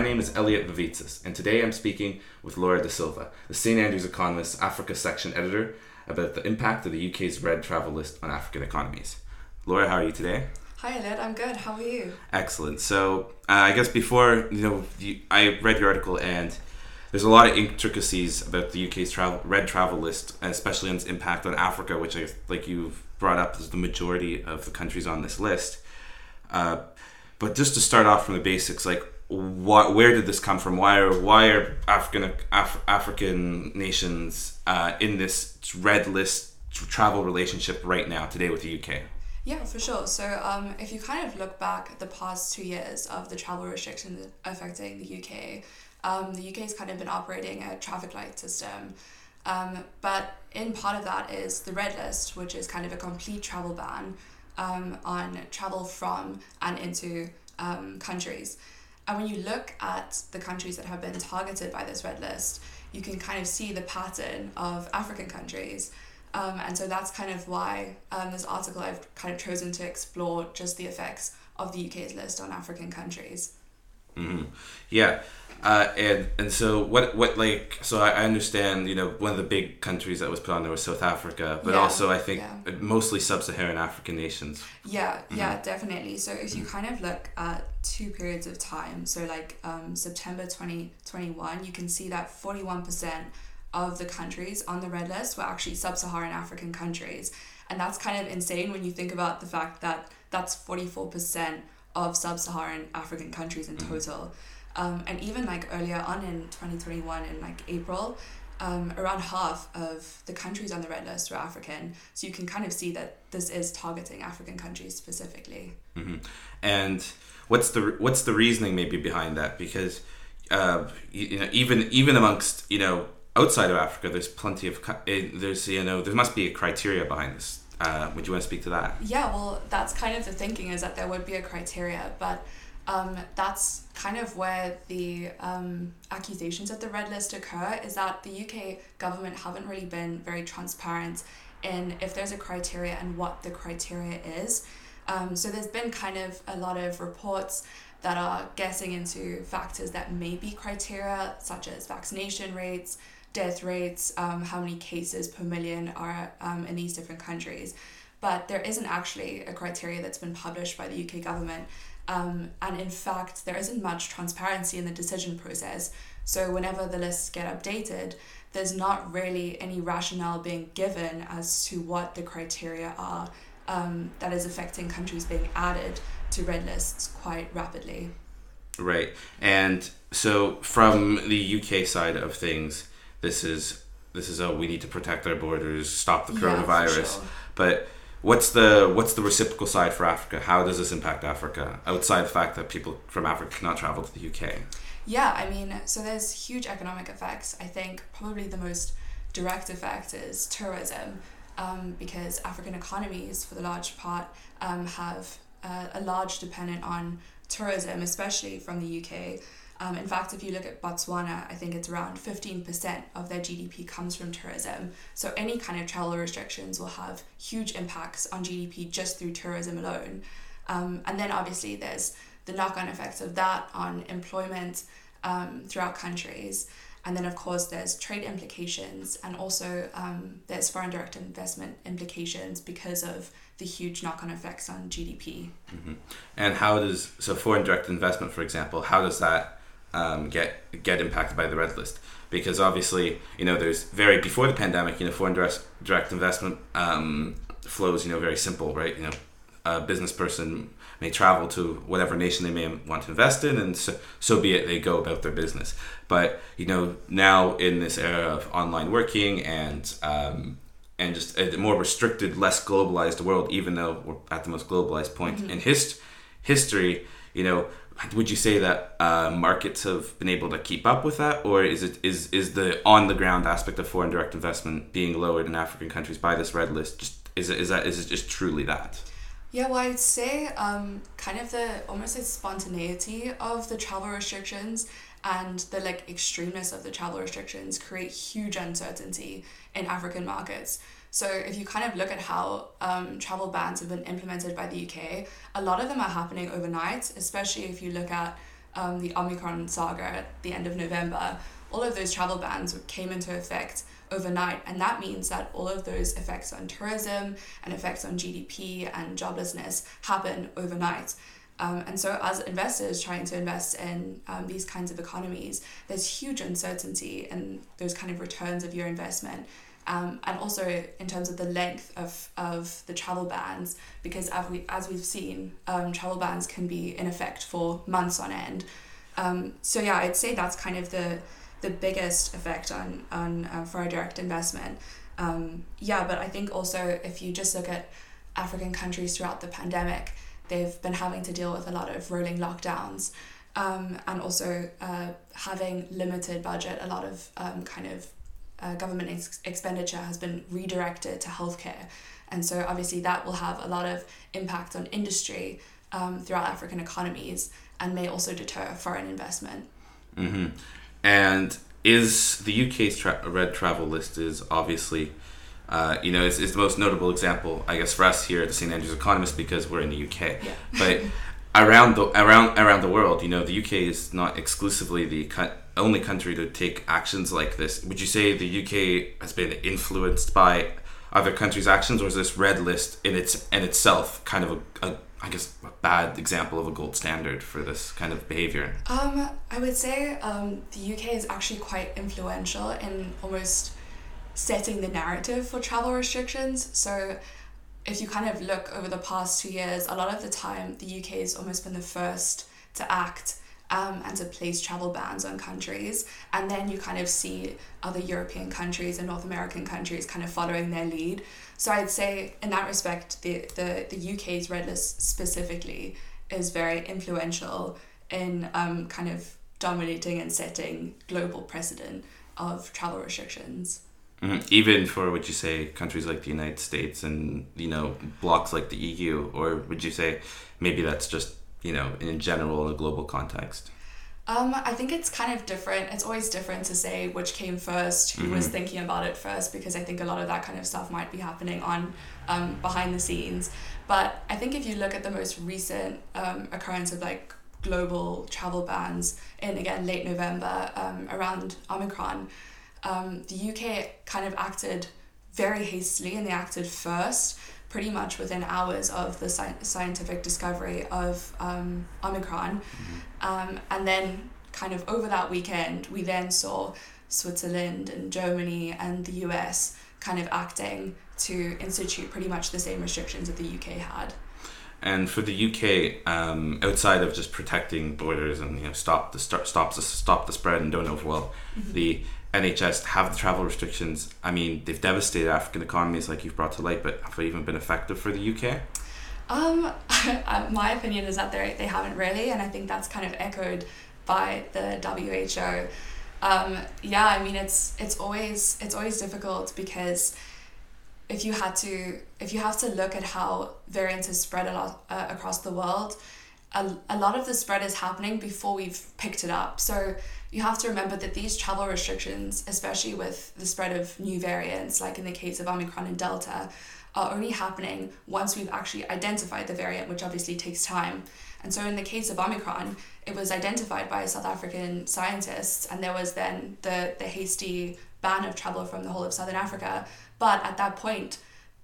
My name is Elliot Vavitsas, and today I'm speaking with Laura da Silva, the St. Andrews Economist Africa section editor, about the impact of the UK's red travel list on African economies. Laura, how are you today? Hi, Elliot. I'm good. How are you? Excellent. So, uh, I guess before you know, you, I read your article, and there's a lot of intricacies about the UK's travel red travel list, especially on its impact on Africa, which I like you've brought up as the majority of the countries on this list. Uh, but just to start off from the basics, like what, where did this come from? Why are why are African Af- African nations uh, in this red list travel relationship right now today with the UK? Yeah, for sure. So, um, if you kind of look back at the past two years of the travel restrictions affecting the UK, um, the UK has kind of been operating a traffic light system. Um, but in part of that is the red list, which is kind of a complete travel ban um, on travel from and into um, countries. And when you look at the countries that have been targeted by this red list, you can kind of see the pattern of African countries. Um, and so that's kind of why um, this article I've kind of chosen to explore just the effects of the UK's list on African countries. Mm-hmm. Yeah, uh, and and so what what like so I, I understand you know one of the big countries that was put on there was South Africa, but Yeah, also I think yeah. mostly sub-Saharan African nations. Yeah, Mm-hmm. yeah, definitely. So if you kind of look at two periods of time, so like um, September 2021, you can see that 41% of the countries on the red list were actually sub Saharan African countries. And that's kind of insane when you think about the fact that that's 44% of sub Saharan African countries in total. Um, and even like earlier on in 2021, in like April, um, around half of the countries on the red list were African. So you can kind of see that this is targeting African countries specifically. hmm And what's the what's the reasoning maybe behind that? Because uh, you, you know even even amongst you know outside of Africa, there's plenty of eh, there's you know there must be a criteria behind this. Uh, would you want to speak to that? Yeah, well, that's kind of the thinking is that there would be a criteria, but um, that's kind of where the um, accusations of the red list occur is that the UK government haven't really been very transparent in if there's a criteria and what the criteria is. Um, so there's been kind of a lot of reports that are guessing into factors that may be criteria, such as vaccination rates, death rates, um, how many cases per million are um, in these different countries. But there isn't actually a criteria that's been published by the UK government. Um, and in fact, there isn't much transparency in the decision process. So whenever the lists get updated, there's not really any rationale being given as to what the criteria are um, that is affecting countries being added to red lists quite rapidly. Right. And so from the UK side of things, this is this is a we need to protect our borders, stop the Yeah, coronavirus. sure. But what's the what's the reciprocal side for Africa? How does this impact Africa outside the fact that people from Africa cannot travel to the UK? Yeah, I mean, so there's huge economic effects. I think probably the most direct effect is tourism, um, because African economies, for the large part, um, have uh, a large dependent on tourism, especially from the UK. Um, in fact, if you look at Botswana, I think it's around 15% of their GDP comes from tourism. So any kind of travel restrictions will have huge impacts on GDP just through tourism alone. Um, and then obviously there's the knock-on effects of that on employment um, throughout countries. And then, of course, there's trade implications, and also um, there's foreign direct investment implications because of the huge knock-on effects on GDP. And how does so foreign direct investment, for example, how does that um, get get impacted by the red list? Because obviously, you know, there's very before the pandemic, you know, foreign direct direct investment um, flows, you know, very simple, right? You know, a business person may travel to whatever nation they may want to invest in, and so, so be it. They go about their business. But you know, now in this era of online working and um, and just a more restricted, less globalized world, even though we're at the most globalized point in hist- history, you know, would you say that uh, markets have been able to keep up with that, or is it is is the on the ground aspect of foreign direct investment being lowered in African countries by this red list? Just is it is that is it just truly that? Yeah, well, I'd say um, kind of the almost like spontaneity of the travel restrictions and the like extremeness of the travel restrictions create huge uncertainty in African markets. So if you kind of look at how um, travel bans have been implemented by the UK, a lot of them are happening overnight, especially if you look at um, the Omicron saga at the end of November, all of those travel bans came into effect overnight. And that means that all of those effects on tourism and effects on GDP and joblessness happen overnight. Um, and so, as investors trying to invest in um, these kinds of economies, there's huge uncertainty in those kind of returns of your investment. Um, and also in terms of the length of, of the travel bans, because as, we, as we've seen, um, travel bans can be in effect for months on end. Um, so, yeah, I'd say that's kind of the, the biggest effect on, on uh, foreign direct investment. Um, yeah, but I think also if you just look at African countries throughout the pandemic, they've been having to deal with a lot of rolling lockdowns um, and also uh, having limited budget. A lot of um, kind of uh, government ex- expenditure has been redirected to healthcare. And so obviously that will have a lot of impact on industry um, throughout African economies and may also deter foreign investment. Mm-hmm. And is the UK's tra- red travel list is obviously uh, you know, is, is the most notable example, I guess, for us here at the St Andrews Economist because we're in the UK. Yeah. But around the around around the world, you know, the UK is not exclusively the co- only country to take actions like this. Would you say the UK has been influenced by other countries' actions, or is this red list in its in itself kind of a, a I guess a bad example of a gold standard for this kind of behavior? Um, I would say um, the UK is actually quite influential in almost setting the narrative for travel restrictions. So if you kind of look over the past two years, a lot of the time the UK has almost been the first to act um, and to place travel bans on countries. And then you kind of see other European countries and North American countries kind of following their lead. So I'd say in that respect, the, the, the UK's red list specifically is very influential in um, kind of dominating and setting global precedent of travel restrictions. Mm-hmm. Even for would you say countries like the United States and you know blocks like the EU, or would you say maybe that's just you know in general in a global context? Um, I think it's kind of different. It's always different to say which came first, who mm-hmm. was thinking about it first, because I think a lot of that kind of stuff might be happening on um, behind the scenes. But I think if you look at the most recent um, occurrence of like global travel bans in again late November um, around Omicron, um, the UK kind of acted very hastily and they acted first, pretty much within hours of the sci- scientific discovery of um, Omicron. Mm-hmm. Um, and then, kind of over that weekend, we then saw Switzerland and Germany and the US kind of acting to institute pretty much the same restrictions that the UK had. And for the UK, um, outside of just protecting borders and you know stop the stop stop the stop the spread and don't overwhelm, mm-hmm. the NHS have the travel restrictions. I mean, they've devastated African economies, like you've brought to light, but have they even been effective for the UK? Um, my opinion is that they haven't really, and I think that's kind of echoed by the WHO. Um, yeah, I mean, it's it's always it's always difficult because if you had to if you have to look at how variants has spread a lot uh, across the world, a, a lot of the spread is happening before we've picked it up. So you have to remember that these travel restrictions, especially with the spread of new variants, like in the case of Omicron and Delta, are only happening once we've actually identified the variant, which obviously takes time. And so, in the case of Omicron, it was identified by South African scientists, and there was then the, the hasty ban of travel from the whole of Southern Africa. But at that point,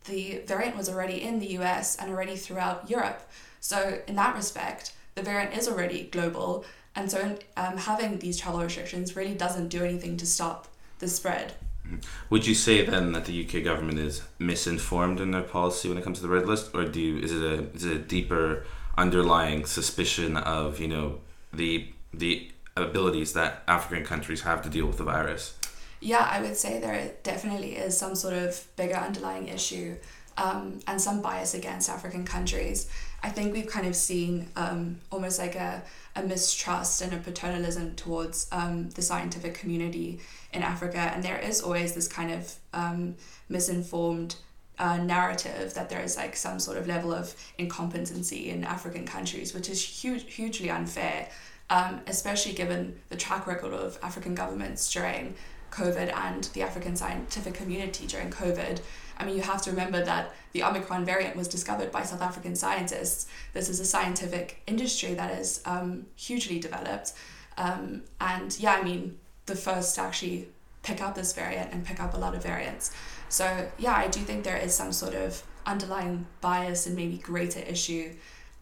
the variant was already in the US and already throughout Europe. So, in that respect, the variant is already global, and so um, having these travel restrictions really doesn't do anything to stop the spread. Mm-hmm. Would you say then that the UK government is misinformed in their policy when it comes to the red list, or do you, is it a is it a deeper underlying suspicion of you know the the abilities that African countries have to deal with the virus? Yeah, I would say there definitely is some sort of bigger underlying issue um, and some bias against African countries. I think we've kind of seen um, almost like a, a mistrust and a paternalism towards um, the scientific community in Africa. And there is always this kind of um, misinformed uh, narrative that there is like some sort of level of incompetency in African countries, which is huge, hugely unfair, um, especially given the track record of African governments during COVID and the African scientific community during COVID. I mean, you have to remember that the Omicron variant was discovered by South African scientists. This is a scientific industry that is um, hugely developed. Um, and yeah, I mean, the first to actually pick up this variant and pick up a lot of variants. So yeah, I do think there is some sort of underlying bias and maybe greater issue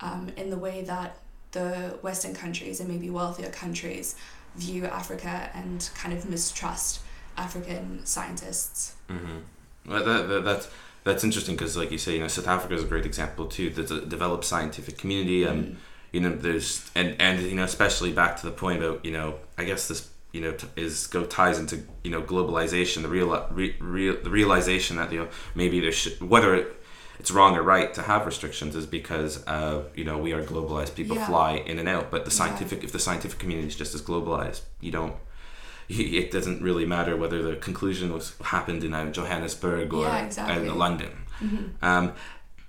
um, in the way that the Western countries and maybe wealthier countries view Africa and kind of mistrust African scientists. Mm-hmm. Well, that, that, that's that's interesting because, like you say, you know, South Africa is a great example too. A developed scientific community. Um, mm. you know, there's and and you know, especially back to the point about you know, I guess this you know t- is go ties into you know globalization, the real re, real the realization that you know maybe there should whether it, it's wrong or right to have restrictions is because uh, you know we are globalized. People yeah. fly in and out, but the scientific yeah. if the scientific community is just as globalized, you don't it doesn't really matter whether the conclusion was happened in uh, Johannesburg or yeah, exactly. in London. Mm-hmm. Um,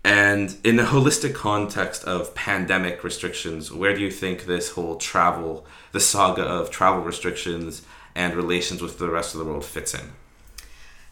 and in the holistic context of pandemic restrictions, where do you think this whole travel, the saga of travel restrictions and relations with the rest of the world fits in?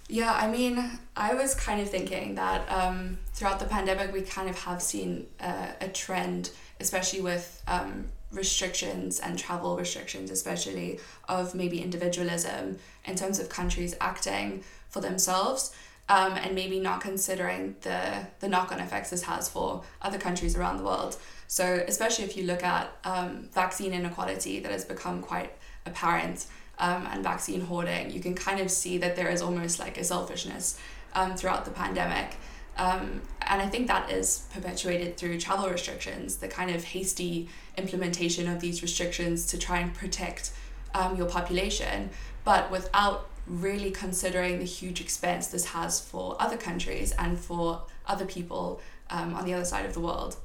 Yeah, I mean, I was kind of thinking that um, throughout the pandemic, we kind of have seen uh, a trend, especially with um, restrictions and travel restrictions, especially of maybe individualism in terms of countries acting for themselves. Um, and maybe not considering the, the knock on effects this has for other countries around the world. So, especially if you look at um, vaccine inequality that has become quite apparent um, and vaccine hoarding, you can kind of see that there is almost like a selfishness um, throughout the pandemic. Um, and I think that is perpetuated through travel restrictions, the kind of hasty implementation of these restrictions to try and protect um, your population, but without really considering the huge expense this has for other countries and for other people um, on the other side of the world.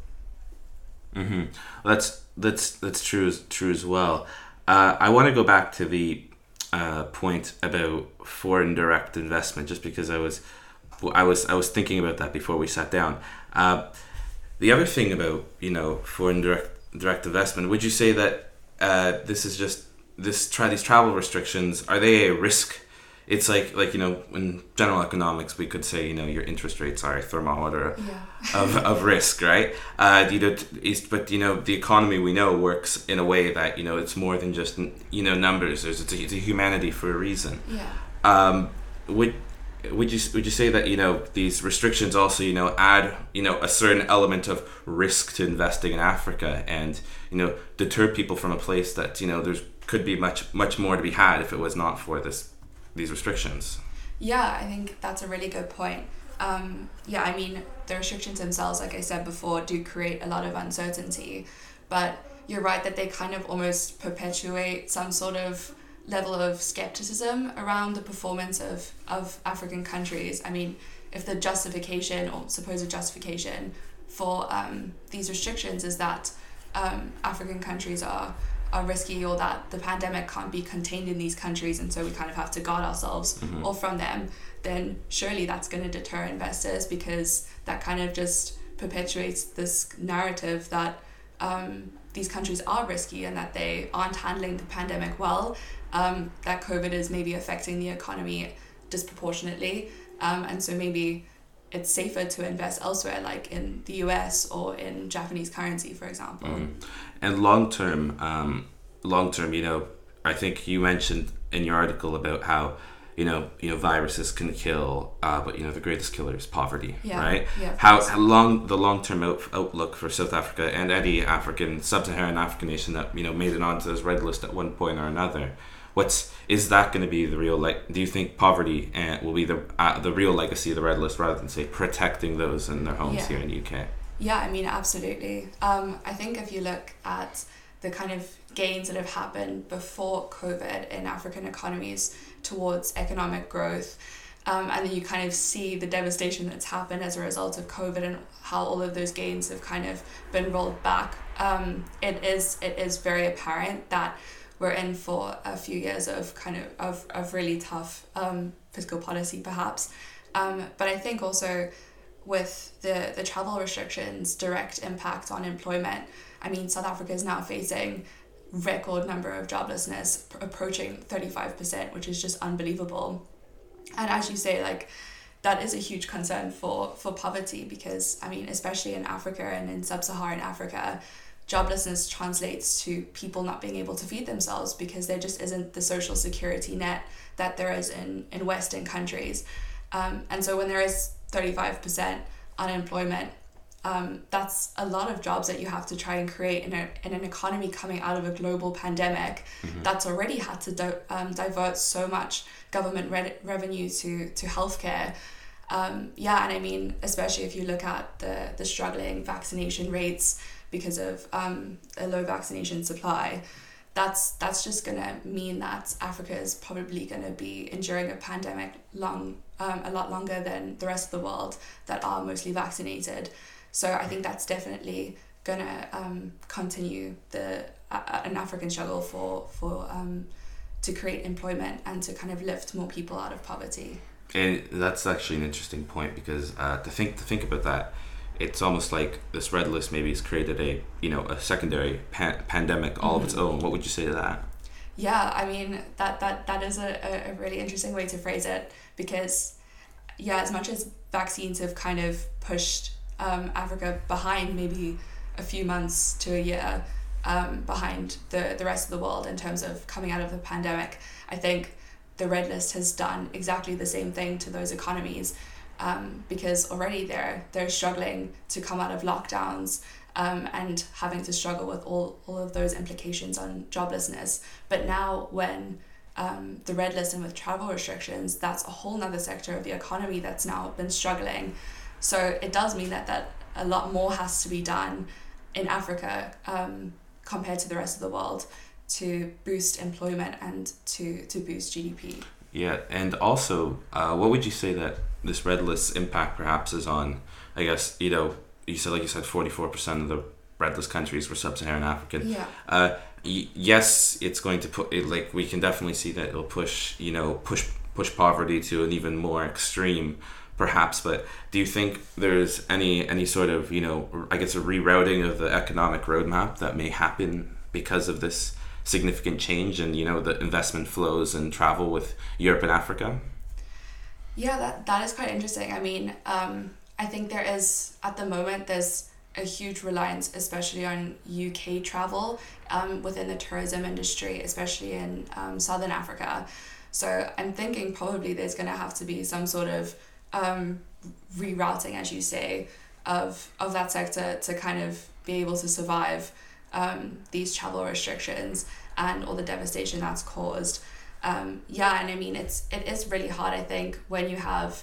Mm-hmm. That's that's that's true true as well. Uh, I want to go back to the uh, point about foreign direct investment, just because I was I was I was thinking about that before we sat down. Uh, the other thing about you know foreign direct direct investment, would you say that uh, this is just this try these travel restrictions are they a risk? It's like like you know in general economics we could say you know your interest rates are a thermometer yeah. of, of risk right uh, you know but you know the economy we know works in a way that you know it's more than just you know numbers there's it's a, it's a humanity for a reason yeah um, would would you would you say that you know these restrictions also you know add you know a certain element of risk to investing in Africa and you know deter people from a place that you know there's could be much much more to be had if it was not for this these restrictions. Yeah, I think that's a really good point. Um, yeah, I mean the restrictions themselves, like I said before, do create a lot of uncertainty, but you're right that they kind of almost perpetuate some sort of level of skepticism around the performance of, of African countries. I mean, if the justification or supposed justification for um, these restrictions is that um, African countries are are risky or that the pandemic can't be contained in these countries and so we kind of have to guard ourselves mm-hmm. or from them, then surely that's going to deter investors because that kind of just perpetuates this narrative that um, these countries are risky and that they aren't handling the pandemic well um, that COVID is maybe affecting the economy disproportionately. Um, and so maybe it's safer to invest elsewhere, like in the US or in Japanese currency, for example. Mm. And long term, um, long term, you know, I think you mentioned in your article about how you know, you know, viruses can kill, uh, but you know, the greatest killer is poverty, yeah, right? Yeah, how, how long the long term out, outlook for South Africa and any African sub-Saharan African nation that you know made it onto this red list at one point or another what's is that going to be the real like do you think poverty uh, will be the uh, the real legacy of the red list rather than say protecting those in their homes yeah. here in the UK yeah I mean absolutely um, I think if you look at the kind of gains that have happened before COVID in African economies towards economic growth um, and then you kind of see the devastation that's happened as a result of COVID and how all of those gains have kind of been rolled back. Um, it is it is very apparent that we're in for a few years of kind of of, of really tough um, fiscal policy perhaps um, but I think also with the the travel restrictions direct impact on employment I mean South Africa is now facing record number of joblessness approaching 35%, which is just unbelievable. And as you say, like that is a huge concern for, for poverty because, I mean, especially in Africa and in sub Saharan Africa, joblessness translates to people not being able to feed themselves because there just isn't the social security net that there is in, in Western countries. Um, and so when there is 35% unemployment, um, that's a lot of jobs that you have to try and create in, a, in an economy coming out of a global pandemic mm-hmm. that's already had to di- um, divert so much government re- revenue to, to healthcare. Um, yeah, and I mean, especially if you look at the, the struggling vaccination rates because of um, a low vaccination supply, that's that's just gonna mean that Africa is probably gonna be enduring a pandemic long um, a lot longer than the rest of the world that are mostly vaccinated. So I think that's definitely gonna um, continue the uh, an African struggle for for um, to create employment and to kind of lift more people out of poverty. And that's actually an interesting point because uh, to think to think about that, it's almost like this red list maybe has created a you know a secondary pan- pandemic all mm-hmm. of its mm-hmm. own. What would you say to that? Yeah, I mean that that that is a, a really interesting way to phrase it because yeah, as much as vaccines have kind of pushed um, Africa behind maybe a few months to a year um, behind the, the rest of the world in terms of coming out of the pandemic. I think the Red List has done exactly the same thing to those economies um, because already they're, they're struggling to come out of lockdowns um, and having to struggle with all, all of those implications on joblessness. But now, when um, the red list and with travel restrictions, that's a whole nother sector of the economy that's now been struggling. So it does mean that, that a lot more has to be done in Africa um, compared to the rest of the world to boost employment and to, to boost GDP. Yeah, and also, uh, what would you say that this red list impact perhaps is on? I guess you know you said like you said forty four percent of the red list countries were sub-Saharan African. Yeah. Uh, y- yes, it's going to put it like we can definitely see that it'll push you know push push poverty to an even more extreme perhaps but do you think there's any any sort of you know i guess a rerouting of the economic roadmap that may happen because of this significant change in you know the investment flows and travel with europe and africa? Yeah that, that is quite interesting. I mean um, i think there is at the moment there's a huge reliance especially on uk travel um, within the tourism industry especially in um, southern africa. So i'm thinking probably there's going to have to be some sort of um, rerouting, as you say, of of that sector to kind of be able to survive um, these travel restrictions and all the devastation that's caused. Um, yeah, and I mean it's it is really hard. I think when you have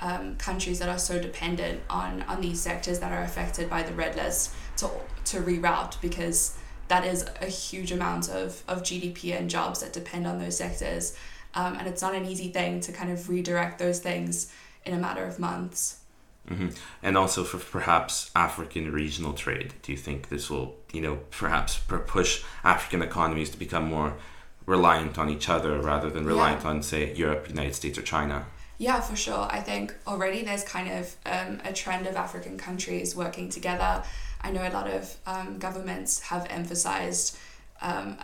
um, countries that are so dependent on on these sectors that are affected by the red list to to reroute because that is a huge amount of, of GDP and jobs that depend on those sectors. Um, and it's not an easy thing to kind of redirect those things in a matter of months. Mm-hmm. And also for perhaps African regional trade, do you think this will, you know, perhaps push African economies to become more reliant on each other rather than reliant yeah. on, say, Europe, United States, or China? Yeah, for sure. I think already there's kind of um, a trend of African countries working together. I know a lot of um, governments have emphasized um,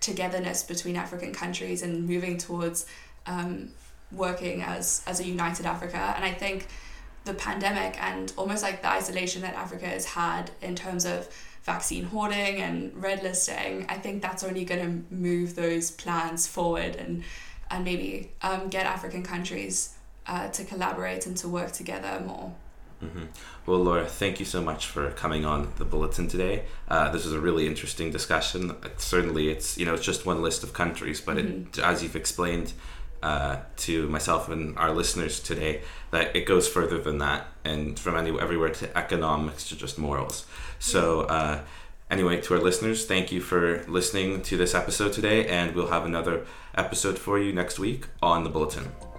togetherness between African countries and moving towards um, working as as a united Africa. And I think the pandemic and almost like the isolation that Africa has had in terms of vaccine hoarding and red listing, I think that's only going to move those plans forward and and maybe um, get African countries uh, to collaborate and to work together more. Mm-hmm. Well, Laura, thank you so much for coming on the bulletin today. Uh, this was a really interesting discussion. Certainly, it's you know it's just one list of countries, but mm-hmm. it, as you've explained, uh, to myself and our listeners today that it goes further than that and from any, everywhere to economics to just morals. So, uh, anyway, to our listeners, thank you for listening to this episode today, and we'll have another episode for you next week on the Bulletin.